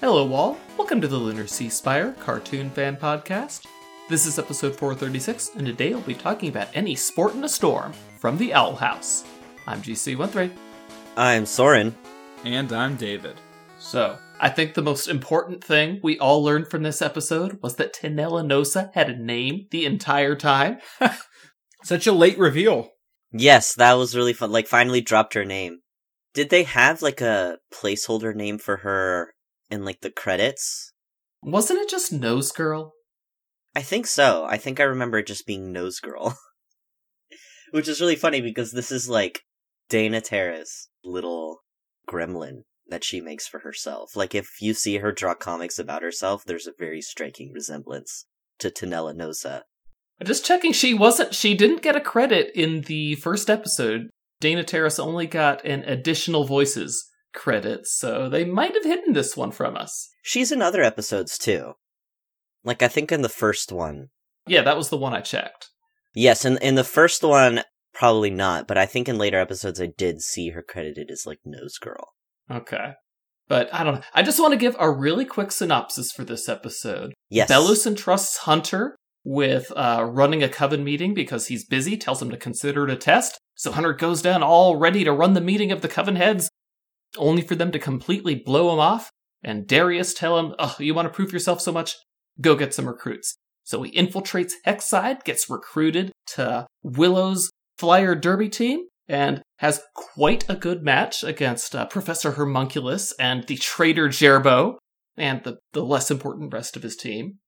Hello, all. Welcome to the Lunar Sea Spire Cartoon Fan Podcast. This is episode 436, and today I'll be talking about any sport in a storm from the Owl House. I'm GC13. I'm Soren. And I'm David. So, I think the most important thing we all learned from this episode was that Tenella Nosa had a name the entire time. Such a late reveal. Yes, that was really fun. Like, finally dropped her name. Did they have, like, a placeholder name for her in, like, the credits? Wasn't it just Nose Girl? I think so. I think I remember it just being Nose Girl. Which is really funny because this is, like, Dana Terrace's little gremlin that she makes for herself. Like, if you see her draw comics about herself, there's a very striking resemblance to Tenella Nosa. Just checking, she wasn't. She didn't get a credit in the first episode. Dana Terrace only got an additional voices credit, so they might have hidden this one from us. She's in other episodes too. Like I think in the first one. Yeah, that was the one I checked. Yes, in in the first one probably not, but I think in later episodes I did see her credited as like Nose Girl. Okay. But I don't know. I just want to give a really quick synopsis for this episode. Yes. Belos entrusts Hunter with uh, running a coven meeting because he's busy, tells him to consider it a test. So Hunter goes down all ready to run the meeting of the coven heads, only for them to completely blow him off. And Darius tell him, "Oh, you want to prove yourself so much? Go get some recruits." So he infiltrates Hexside, gets recruited to Willow's Flyer Derby team, and has quite a good match against uh, Professor Hermunculus and the traitor Jerbo, and the, the less important rest of his team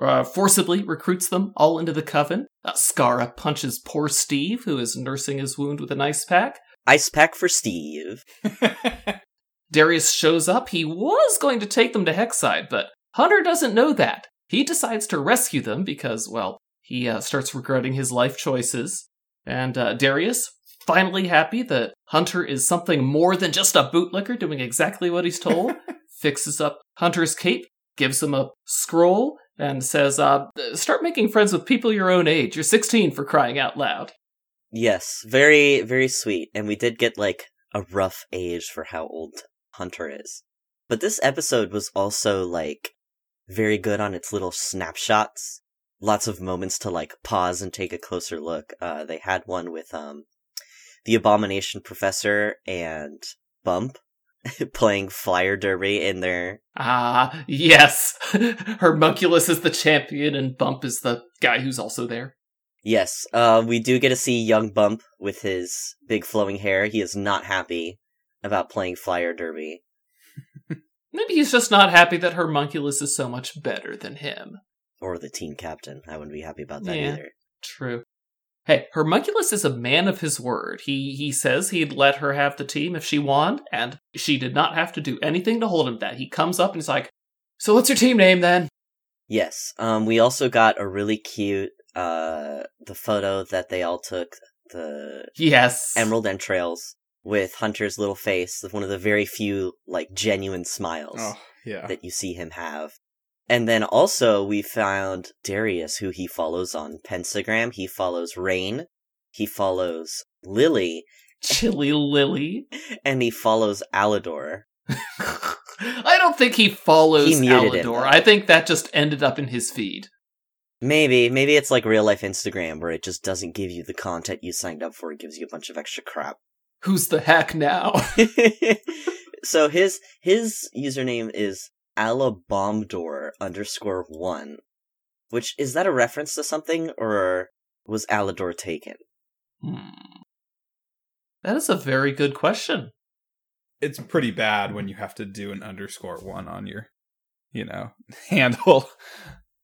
uh, forcibly recruits them all into the coven. Uh, punches poor Steve, who is nursing his wound with an ice pack. Ice pack for Steve. Darius shows up. He was going to take them to Hexside, but Hunter doesn't know that. He decides to rescue them because, well, he uh, starts regretting his life choices. And uh, Darius, finally happy that Hunter is something more than just a bootlicker doing exactly what he's told, fixes up Hunter's cape, gives him a scroll, and says, uh, start making friends with people your own age. You're 16 for crying out loud. Yes, very very sweet. And we did get like a rough age for how old Hunter is. But this episode was also like very good on its little snapshots. Lots of moments to like pause and take a closer look. Uh, they had one with um the Abomination Professor and Bump playing Flyer Derby in their Ah, yes. Hermunculus is the champion and Bump is the guy who's also there. Yes, uh, we do get to see young Bump with his big flowing hair. He is not happy about playing Flyer Derby. Maybe he's just not happy that Hermunculus is so much better than him. Or the team captain. I wouldn't be happy about that Yeah. either. True. Hey, Hermunculus is a man of his word. He he says he'd let her have the team if she won, and she did not have to do anything to hold him to that. He comes up and he's like, "So what's your team name then?" Yes, um, we also got a really cute, uh, the photo that they all took, the Yes, Emerald Entrails, with Hunter's little face, one of the very few, like, genuine smiles oh, yeah. that you see him have. And then also we found Darius, who he follows on Pentagram. He follows Rain. He follows Lily. Chilly Lily. And he follows Alador. I don't think he follows He muted him, I think that just ended up in his feed. Maybe, maybe it's like real life Instagram where it just doesn't give you the content you signed up for. It gives you a bunch of extra crap. Who's the heck now? so his, his username is Alabomdor underscore one. Which, is that a reference to something or was Alador taken? Hmm. That is a very good question. It's pretty bad when you have to do an underscore one on your, you know, handle.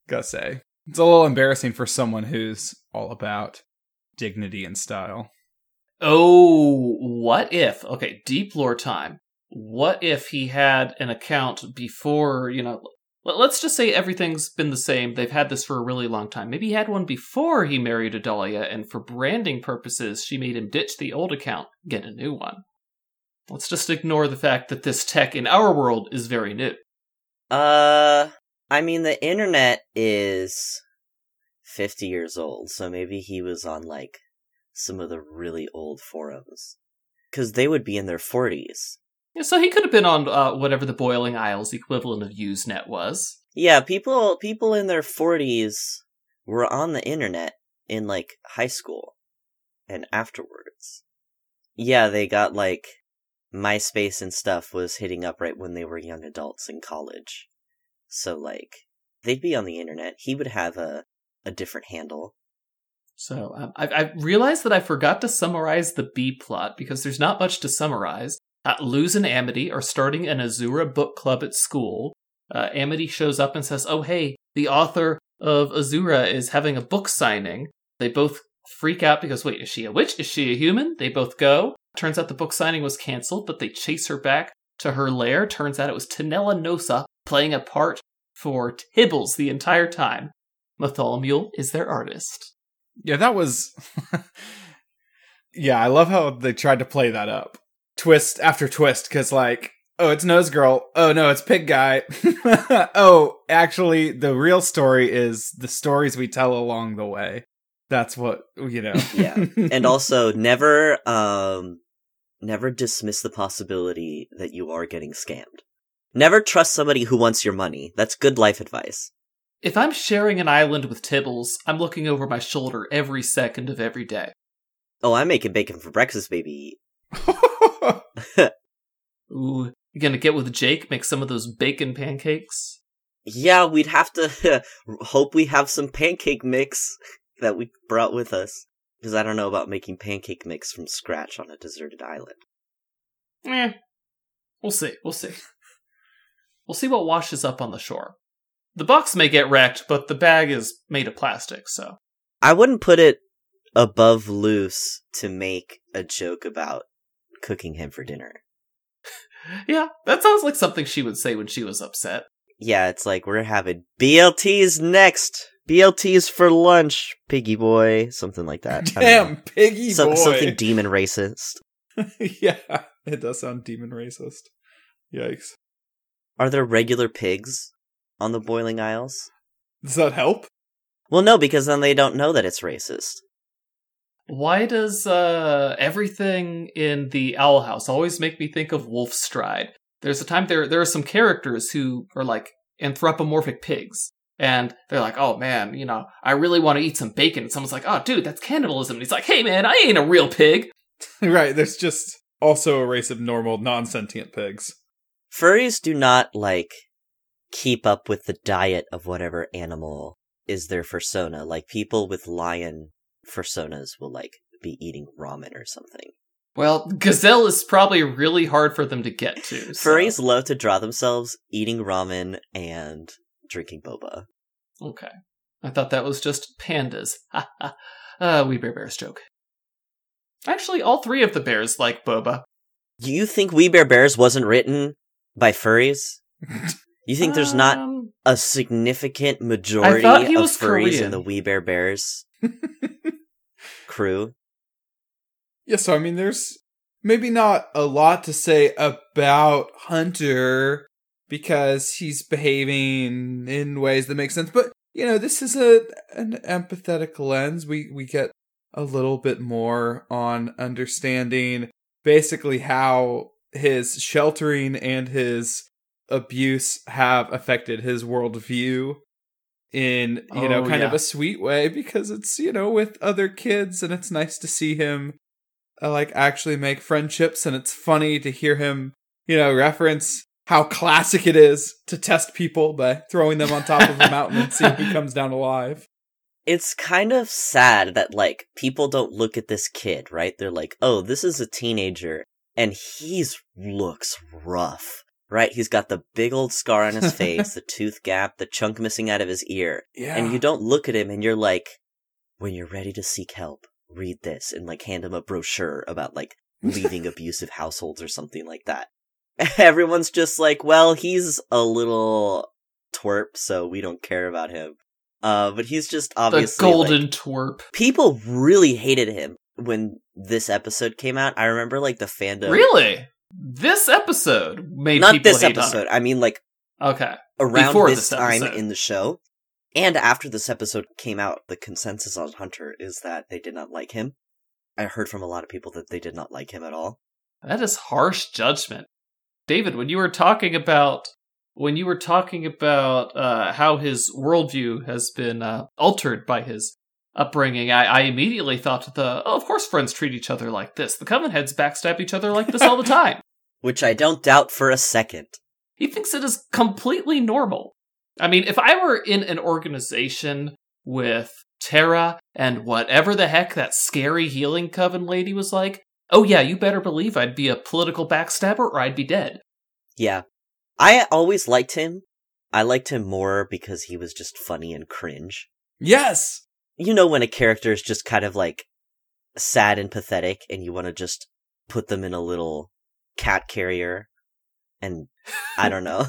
Gotta say. It's a little embarrassing for someone who's all about dignity and style. Oh, what if? Okay, deep lore time. What if he had an account before, you know, let- let's just say everything's been the same. They've had this for a really long time. Maybe he had one before he married Odalia, and for branding purposes, she made him ditch the old account, get a new one. Let's just ignore the fact that this tech in our world is very new. Uh, I mean, the internet is 50 years old, so maybe he was on, like, some of the really old forums. Because they would be in their 40s. Yeah, so he could have been on uh, whatever the Boiling Isles equivalent of Usenet was. Yeah, people people in their 40s were on the internet in like high school and afterwards. Yeah, they got like MySpace and stuff was hitting up right when they were young adults in college. So like they'd be on the internet. He would have a a different handle. So um, I, I realized that I forgot to summarize the B plot because there's not much to summarize. Uh, Luz and Amity are starting an Azura book club at school. Uh, Amity shows up and says, "Oh hey, the author of Azura is having a book signing." They both freak out because wait, is she a witch? Is she a human? They both go. Turns out the book signing was canceled, but they chase her back to her lair. Turns out it was Tanella Nosa playing a part for Tibbles the entire time. Matholomew is their artist. Yeah, that was. yeah, I love how they tried to play that up, twist after twist, because like, oh, it's Nose Girl. Oh no, it's Pig Guy. oh, actually, the real story is the stories we tell along the way. That's what you know. yeah, and also never, um, never dismiss the possibility that you are getting scammed. Never trust somebody who wants your money. That's good life advice. If I'm sharing an island with Tibbles, I'm looking over my shoulder every second of every day. Oh, I'm making bacon for breakfast, baby. Ooh, you gonna get with Jake, make some of those bacon pancakes? Yeah, we'd have to hope we have some pancake mix that we brought with us. Because I don't know about making pancake mix from scratch on a deserted island. Eh. We'll see. We'll see. We'll see what washes up on the shore. The box may get wrecked, but the bag is made of plastic, so. I wouldn't put it above Luz to make a joke about cooking him for dinner. yeah, that sounds like something she would say when she was upset. Yeah, it's like we're having BLTs next. BLTs for lunch, piggy boy, something like that. Damn, piggy Some, boy. Something demon racist. yeah, it does sound demon racist. Yikes. Are there regular pigs on the Boiling Isles? Does that help? Well, no, because then they don't know that it's racist. Why does uh, everything in the Owl House always make me think of Wolfstride? There's a time there there are some characters who are like anthropomorphic pigs, and they're like, "Oh man, you know, I really want to eat some bacon." And someone's like, "Oh, dude, that's cannibalism." And he's like, "Hey man, I ain't a real pig." right. There's just also a race of normal, non-sentient pigs. Furries do not like keep up with the diet of whatever animal is their fursona. Like people with lion fursonas will like be eating ramen or something. Well, gazelle is probably really hard for them to get to. So. Furries love to draw themselves eating ramen and drinking boba. Okay. I thought that was just pandas. Ha ha. Uh, we Bear Bears joke. Actually, all three of the bears like boba. Do you think We Bare Bears wasn't written by furries? You think there's not Um, a significant majority of furries Korean. in the We Bare Bears crew? Yeah, so I mean, there's maybe not a lot to say about Hunter because he's behaving in ways that make sense. But you know, this is a an empathetic lens. We we get a little bit more on understanding basically how his sheltering and his abuse have affected his worldview in you know Oh, kind of a sweet way because it's you know with other kids and it's nice to see him uh, like actually make friendships and it's funny to hear him you know reference how classic it is to test people by throwing them on top of a mountain and see who comes down alive It's kind of sad that like people don't look at this kid, right? They're like, "Oh, this is a teenager and he's looks rough." Right? He's got the big old scar on his face, the tooth gap, the chunk missing out of his ear. yeah And you don't look at him and you're like, "When you're ready to seek help, read this." And like hand him a brochure about like leaving abusive households or something like that. Everyone's just like, "Well, he's a little twerp, so we don't care about him." Uh, but he's just the obviously like- golden twerp. people really hated him when this episode came out. I remember like the fandom. Really? This episode made Not this episode. I mean, like. Okay. around Before this, this time in the show, and after this episode came out, the consensus on Hunter is that they did not like him. I heard from a lot of people that they did not like him at all. That is harsh judgment. David, when you were talking about when you were talking about uh, how his worldview has been uh, altered by his upbringing, I, I immediately thought the oh, of course friends treat each other like this. The Coven heads backstab each other like this all the time. Which I don't doubt for a second. He thinks it is completely normal. I mean, if I were in an organization with Terra and whatever the heck that scary healing coven lady was like, oh yeah, you better believe I'd be a political backstabber or I'd be dead. Yeah. I always liked him. I liked him more because he was just funny and cringe. Yes. You know when a character is just kind of like sad and pathetic and you want to just put them in a little cat carrier and I don't know.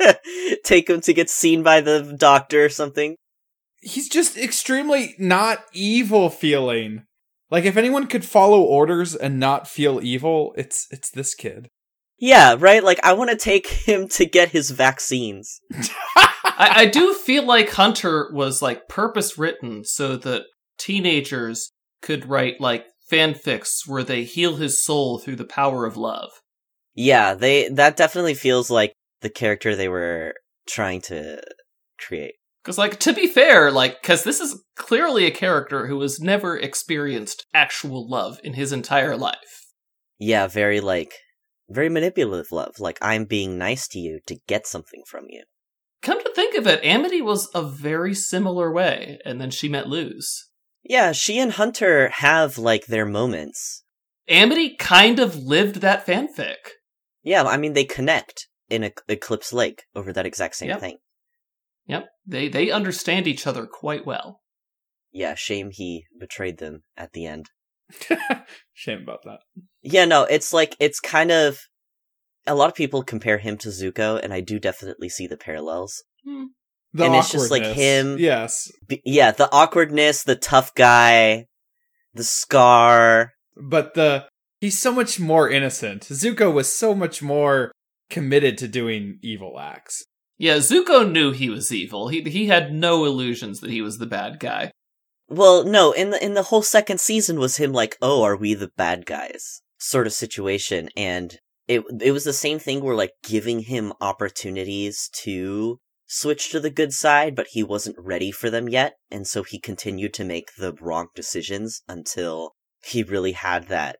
take him to get seen by the doctor or something. He's just extremely not evil feeling. Like if anyone could follow orders and not feel evil, it's it's this kid. Yeah, right? Like I want to take him to get his vaccines. I, I do feel like Hunter was like purpose written so that teenagers could write like fanfics where they heal his soul through the power of love. Yeah, they that definitely feels like the character they were trying to create. Because, like, to be fair, like, because this is clearly a character who has never experienced actual love in his entire life. Yeah, very, like, very manipulative love. Like, I'm being nice to you to get something from you. Come to think of it, Amity was a very similar way, and then she met Luz. Yeah, she and Hunter have, like, their moments. Amity kind of lived that fanfic. Yeah, I mean, they connect in Eclipse Lake over that exact same Yep. thing. Yep, they they understand each other quite well. Yeah, shame he betrayed them at the end. Shame about that. Yeah, no, it's like it's kind of a lot of people compare him to Zuko, and I do definitely see the parallels. Hmm. The And it's just like him- Yes, B- yeah, the awkwardness, the tough guy, the scar. but the he's so much more innocent. Zuko was so much more committed to doing evil acts. Yeah, Zuko knew he was evil. He he had no illusions that he was the bad guy. Well, no, in the in the whole second season was him like, "Oh, are we the bad guys?" sort of situation, and it it was the same thing where like giving him opportunities to switch to the good side, but he wasn't ready for them yet, and so he continued to make the wrong decisions until he really had that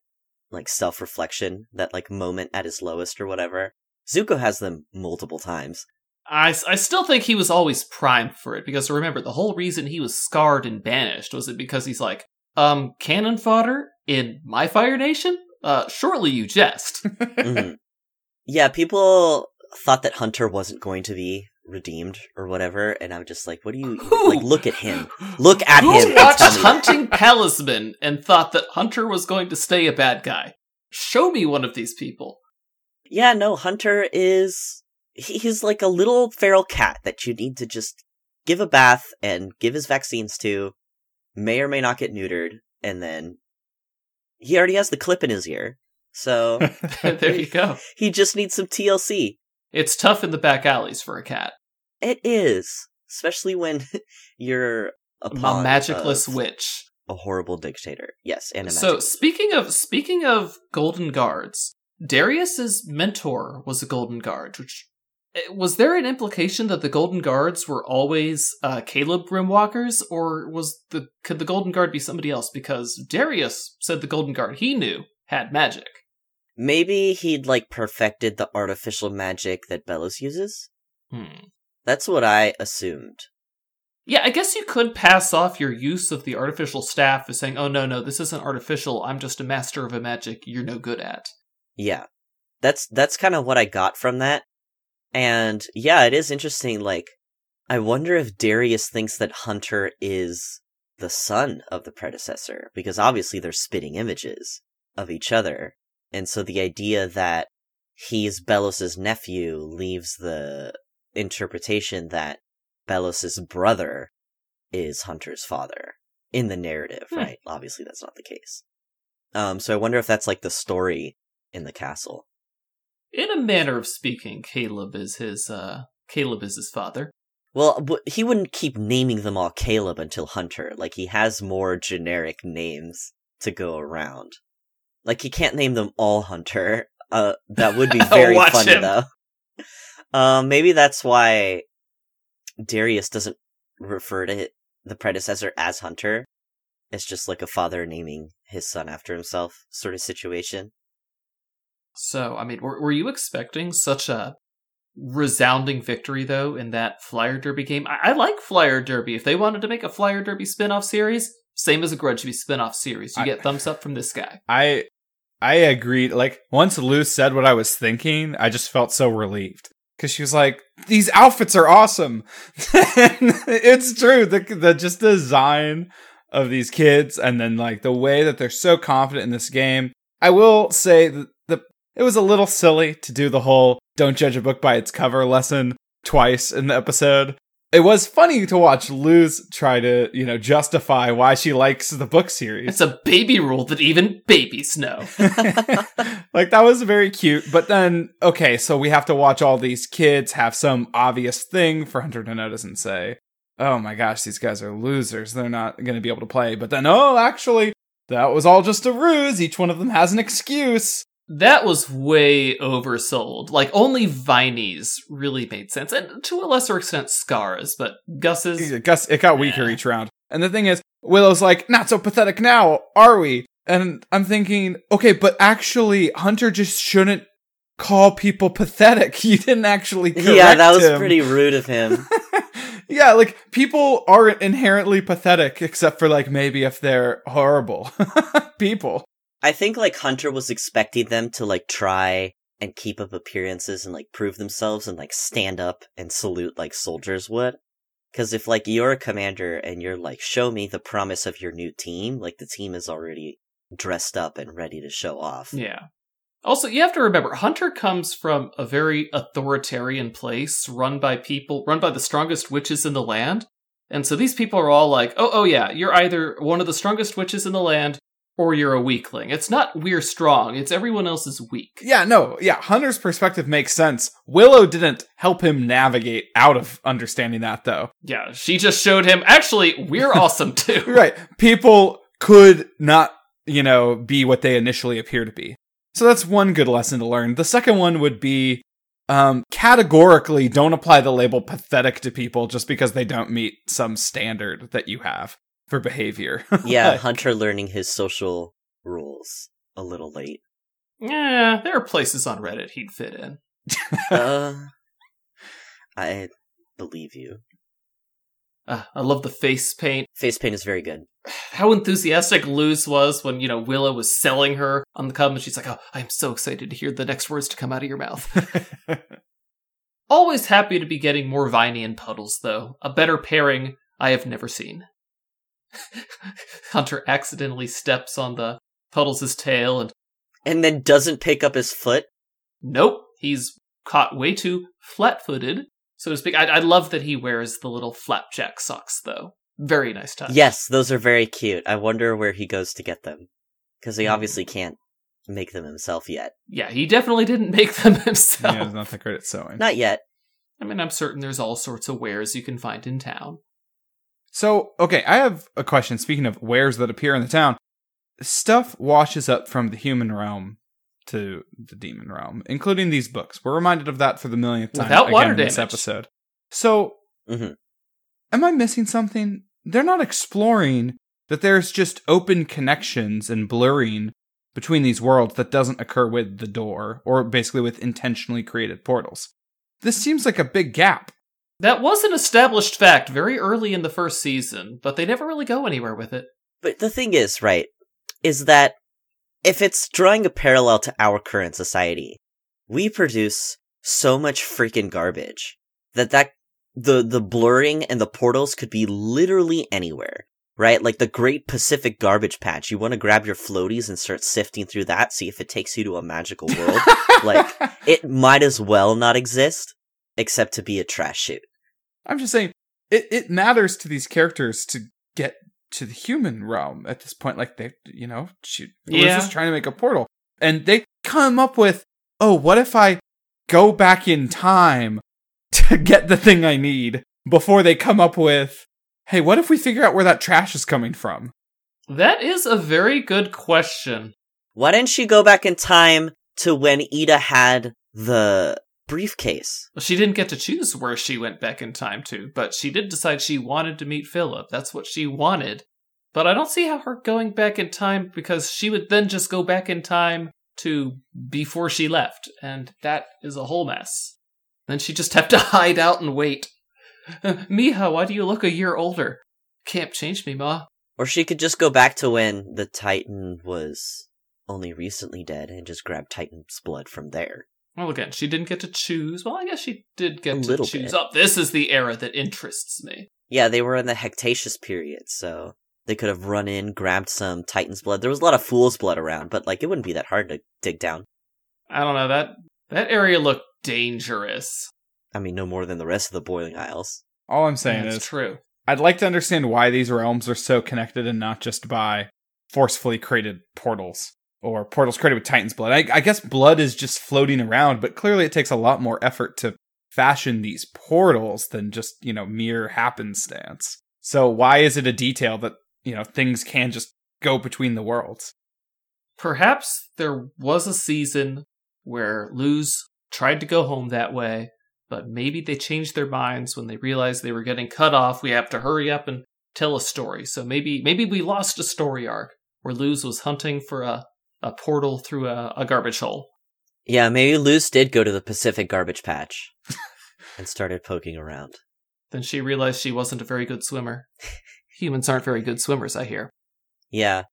like self-reflection, that like moment at his lowest or whatever. Zuko has them multiple times. I, I still think he was always primed for it because remember the whole reason he was scarred and banished was it because he's like um cannon fodder in my Fire Nation. Uh, surely you jest. Mhm. Yeah, people thought that Hunter wasn't going to be redeemed or whatever, and I'm just like, what do you Who? like? Look at him. Look at Who him. watched Hunting Palisman and thought that Hunter was going to stay a bad guy? Show me one of these people. Yeah, no, Hunter is he- he's like a little feral cat that you need to just give a bath and give his vaccines to. May or may not get neutered, and then he already has the clip in his ear, so there you go. he just needs some TLC. It's tough in the back alleys for a cat. It is, especially when you're a, A magicless witch. a horrible dictator. Yes, and a So speaking of speaking of golden guards, Darius's mentor was a golden guard. Which was there an implication that the golden guards were always uh, Caleb Grimwalkers, or was the could the golden guard be somebody else? Because Darius said the golden guard he knew had magic. Maybe he'd like perfected the artificial magic that Belos uses. Hmm. That's what I assumed. Yeah, I guess you could pass off your use of the artificial staff as saying, "Oh no, no, this isn't artificial. I'm just a master of a magic you're no good at." Yeah. That's that's kind of what I got from that. And yeah, it is interesting like I wonder if Darius thinks that Hunter is the son of the predecessor because obviously they're spitting images of each other. And so the idea that he's Belos's nephew leaves the interpretation that Belos's brother is Hunter's father in the narrative, Hmm. right? Obviously that's not the case. Um so I wonder if that's like the story in the castle. In a manner of speaking, Caleb is his uh Caleb is his father. Well, he wouldn't keep naming them all Caleb until Hunter. Like, he has more generic names to go around. Like, he can't name them all Hunter. Uh, that would be very funny him. though. Um, maybe that's why Darius doesn't refer to the predecessor as Hunter. It's just like a father naming his son after himself sort of situation. So, I mean, were, were you expecting such a resounding victory, though, in that Flyer Derby game? I, I like Flyer Derby. If they wanted to make a Flyer Derby spin off series, same as a Grudgeby spin off series. You I- get thumbs up from this guy. I I agreed. Like once Lou said what I was thinking, I just felt so relieved because she was like, "These outfits are awesome." it's true. The the just design of these kids, and then like the way that they're so confident in this game. I will say that it was a little silly to do the whole "don't judge a book by its cover" lesson twice in the episode. It was funny to watch Luz try to, you know, justify why she likes the book series. It's a baby rule that even babies know. like that was very cute. But then, okay, so we have to watch all these kids have some obvious thing for Hunter to notice and say, "Oh my gosh, these guys are losers. They're not going to be able to play." But then, oh, actually, that was all just a ruse. Each one of them has an excuse. That was way oversold. Like, only Viney's really made sense. And to a lesser extent, Skara's, but Gus's. Gus, it got weaker Yeah. each round. And the thing is, Willow's like, "Not so pathetic now, are we?" And I'm thinking, okay, but actually, Hunter just shouldn't call people pathetic. You didn't actually correct yeah, that was him. pretty rude of him. yeah, like people aren't inherently pathetic, except for like maybe if they're horrible people. I think like Hunter was expecting them to like try and keep up appearances and like prove themselves and like stand up and salute like soldiers would. Cause if like you're a commander and you're like, show me the promise of your new team, like the team is already dressed up and ready to show off. Yeah. Also, you have to remember, Hunter comes from a very authoritarian place run by people, run by the strongest witches in the land. And so these people are all like, oh, oh yeah, you're either one of the strongest witches in the land or you're a weakling. It's not we're strong, it's everyone else is weak. Yeah, no, yeah, Hunter's perspective makes sense. Willow didn't help him navigate out of understanding that though. Yeah, she just showed him, actually, we're awesome too. Right. People could not, you know, be what they initially appear to be. So that's one good lesson to learn. The second one would be um, categorically don't apply the label pathetic to people just because they don't meet some standard that you have for behavior. Yeah, Like, Hunter learning his social rules a little late. Yeah, there are places on Reddit he'd fit in. Uh, I believe you. Uh, I love the face paint. Face paint is very good. how enthusiastic Luz was when, you know, Willow was selling her on the cover, and she's like, Oh, I'm so excited to hear the next words to come out of your mouth. Always happy to be getting more Viney and Puddles, though. A better pairing I have never seen. Hunter accidentally steps on the Puddles' his tail, and And then doesn't pick up his foot. nope, he's caught way too flat footed, so to speak. I-, I love that he wears the little flapjack socks, though. Very nice touch. Yes, those are very cute. I wonder where he goes to get them. Because he Hmm. obviously can't make them himself yet. Yeah, he definitely didn't make them yeah, himself. he's not that great at sewing. Not yet. I mean, I'm certain there's all sorts of wares you can find in town. So, okay, I have a question. Speaking of wares that appear in the town, stuff washes up from the human realm to the demon realm, including these books. We're reminded of that for the millionth time Without again water in this episode. So, Mhm. am I missing something? They're not exploring that there's just open connections and blurring between these worlds that doesn't occur with the door, or basically with intentionally created portals. This seems like a big gap. That was an established fact very early in the first season, but they never really go anywhere with it. But the thing is, right, is that if it's drawing a parallel to our current society, we produce so much freaking garbage that that the the blurring and the portals could be literally anywhere. Right? Like the Great Pacific Garbage Patch. You want to grab your floaties and start sifting through that, see if it takes you to a magical world. Like, it might as well not exist, except to be a trash chute. I'm just saying it, it matters to these characters to get to the human realm at this point. Like they, you know, she Liz Yeah. is trying to make a portal, and they come up with, oh, what if I go back in time to get the thing I need before they come up with, hey, what if we figure out where that trash is coming from? That is a very good question. Why didn't she go back in time to when Eda had the briefcase. Well, she didn't get to choose where she went back in time to, but she did decide she wanted to meet Philip. That's what she wanted. But I don't see how her going back in time because she would then just go back in time to before she left, and that is a whole mess. Then she just have to hide out and wait. Miha, why do you look a year older? Can't change me, Ma. Or she could just go back to when the Titan was only recently dead and just grab Titan's blood from there. Well, again, she didn't get to choose. Well, I guess she did get A to choose. Up, Oh, this is the era that interests me. Yeah, they were in the Hectatious period, so they could have run in, grabbed some Titan's blood. There was a lot of fool's blood around, but like it wouldn't be that hard to dig down. I don't know that that area looked dangerous. I mean, no more than the rest of the Boiling Isles. All I'm saying That's is, true. I'd like to understand why these realms are so connected and not just by forcefully created portals or portals created with Titan's blood. I, I guess blood is just floating around, but clearly it takes a lot more effort to fashion these portals than just, you know, mere happenstance. So why is it a detail that, you know, things can just go between the worlds? Perhaps there was a season where Luz tried to go home that way, but maybe they changed their minds when they realized they were getting cut off. We have to hurry up and tell a story. So maybe maybe we lost a story arc where Luz was hunting for a, a portal through a, a garbage hole. Yeah, maybe Luz did go to the Pacific garbage patch and started poking around. Then she realized she wasn't a very good swimmer. Humans aren't very good swimmers, I hear. Yeah.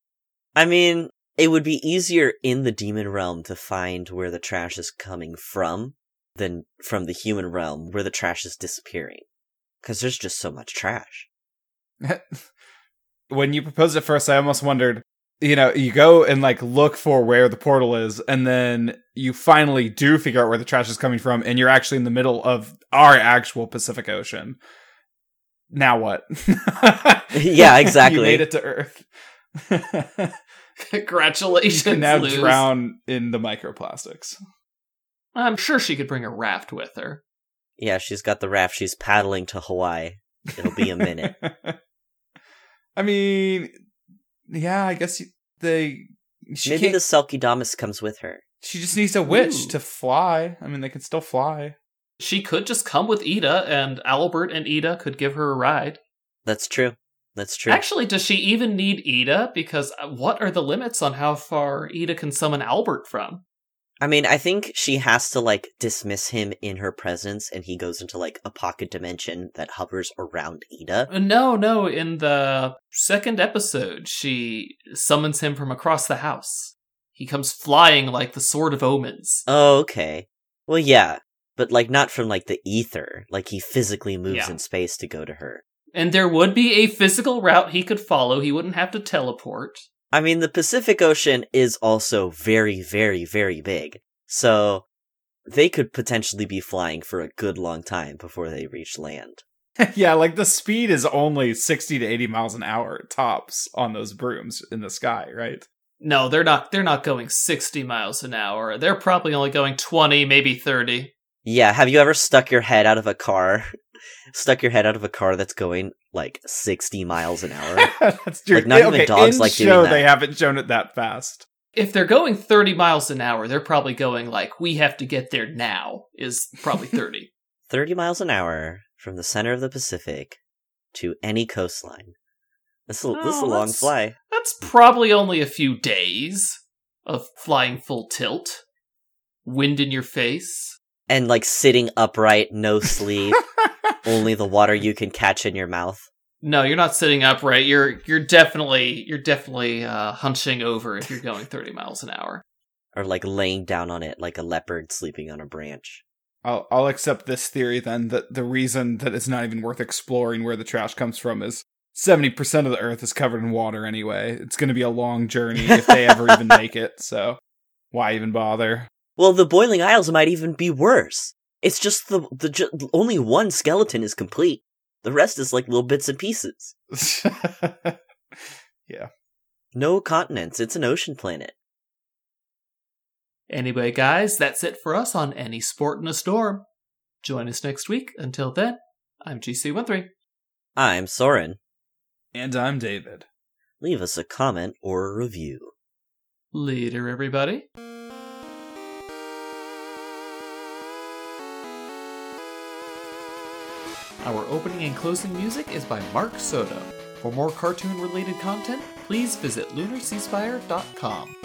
I mean, it would be easier in the demon realm to find where the trash is coming from than from the human realm where the trash is disappearing. Because there's just so much trash. when you proposed it first, I almost wondered, you know, you go and like look for where the portal is, and then you finally do figure out where the trash is coming from, and you're actually in the middle of our actual Pacific Ocean. Now what? Yeah, exactly. you made it to Earth. Congratulations, you can now Luz. drown in the microplastics. I'm sure she could bring a raft with her. Yeah, she's got the raft. She's paddling to Hawaii. It'll be a minute. I mean, yeah, I guess you- they. She Maybe can't- the Selkie comes with her. She just needs a witch Ooh. to fly. I mean, they can still fly. She could just come with Eda, and Owlbert and Eda could give her a ride. That's true. That's true. Actually, does she even need Eda? Because uh, what are the limits on how far Eda can summon Owlbert from? I mean, I think she has to like dismiss him in her presence, and he goes into like a pocket dimension that hovers around Eda. Uh, No, no. In the second episode, she summons him from across the house. He comes flying like the Sword of Omens. Oh, okay. Well, yeah, but like not from like the ether. Like he physically moves Yeah. in space to go to her. And there would be a physical route he could follow. He wouldn't have to teleport. I mean, the Pacific Ocean is also very, very, very big. So they could potentially be flying for a good long time before they reach land. yeah, like the speed is only 60 to 80 miles an hour tops on those brooms in the sky, right? No, they're not. They're not going sixty miles an hour. They're probably only going twenty, maybe thirty. Yeah, have you ever stuck your head out of a car? stuck your head out of a car that's going like 60 miles an hour? That's true. Like, not even okay, dogs in like doing show, that. they haven't shown it that fast. If they're going thirty miles an hour, they're probably going like, "We have to get there now." Is probably thirty. 30 miles an hour from the center of the Pacific to any coastline. This is a, this is a Oh, long that's- fly. That's probably only a few days of flying full tilt, wind in your face. And like sitting upright, no sleep, only the water you can catch in your mouth. No, you're not sitting upright. You're you're definitely you're definitely uh, hunching over if you're going thirty miles an hour. Or like laying down on it like a leopard sleeping on a branch. I'll, I'll accept this theory then that the reason that it's not even worth exploring where the trash comes from is 70% of the earth is covered in water anyway. It's going to be a long journey if they ever even make it, so why even bother? Well, the Boiling Isles might even be worse. It's just the, the ju- only one skeleton is complete. The rest is like little bits and pieces. Yeah. No continents. It's an ocean planet. Anyway, guys, that's it for us on Any Sport in a Storm. Join us next week. Until then, I'm GC13. I'm Soren. and I'm David. Leave us a comment or a review. Later, everybody. Our opening and closing music is by Mark Soto. For more cartoon related content, please visit lunarceasefire.com.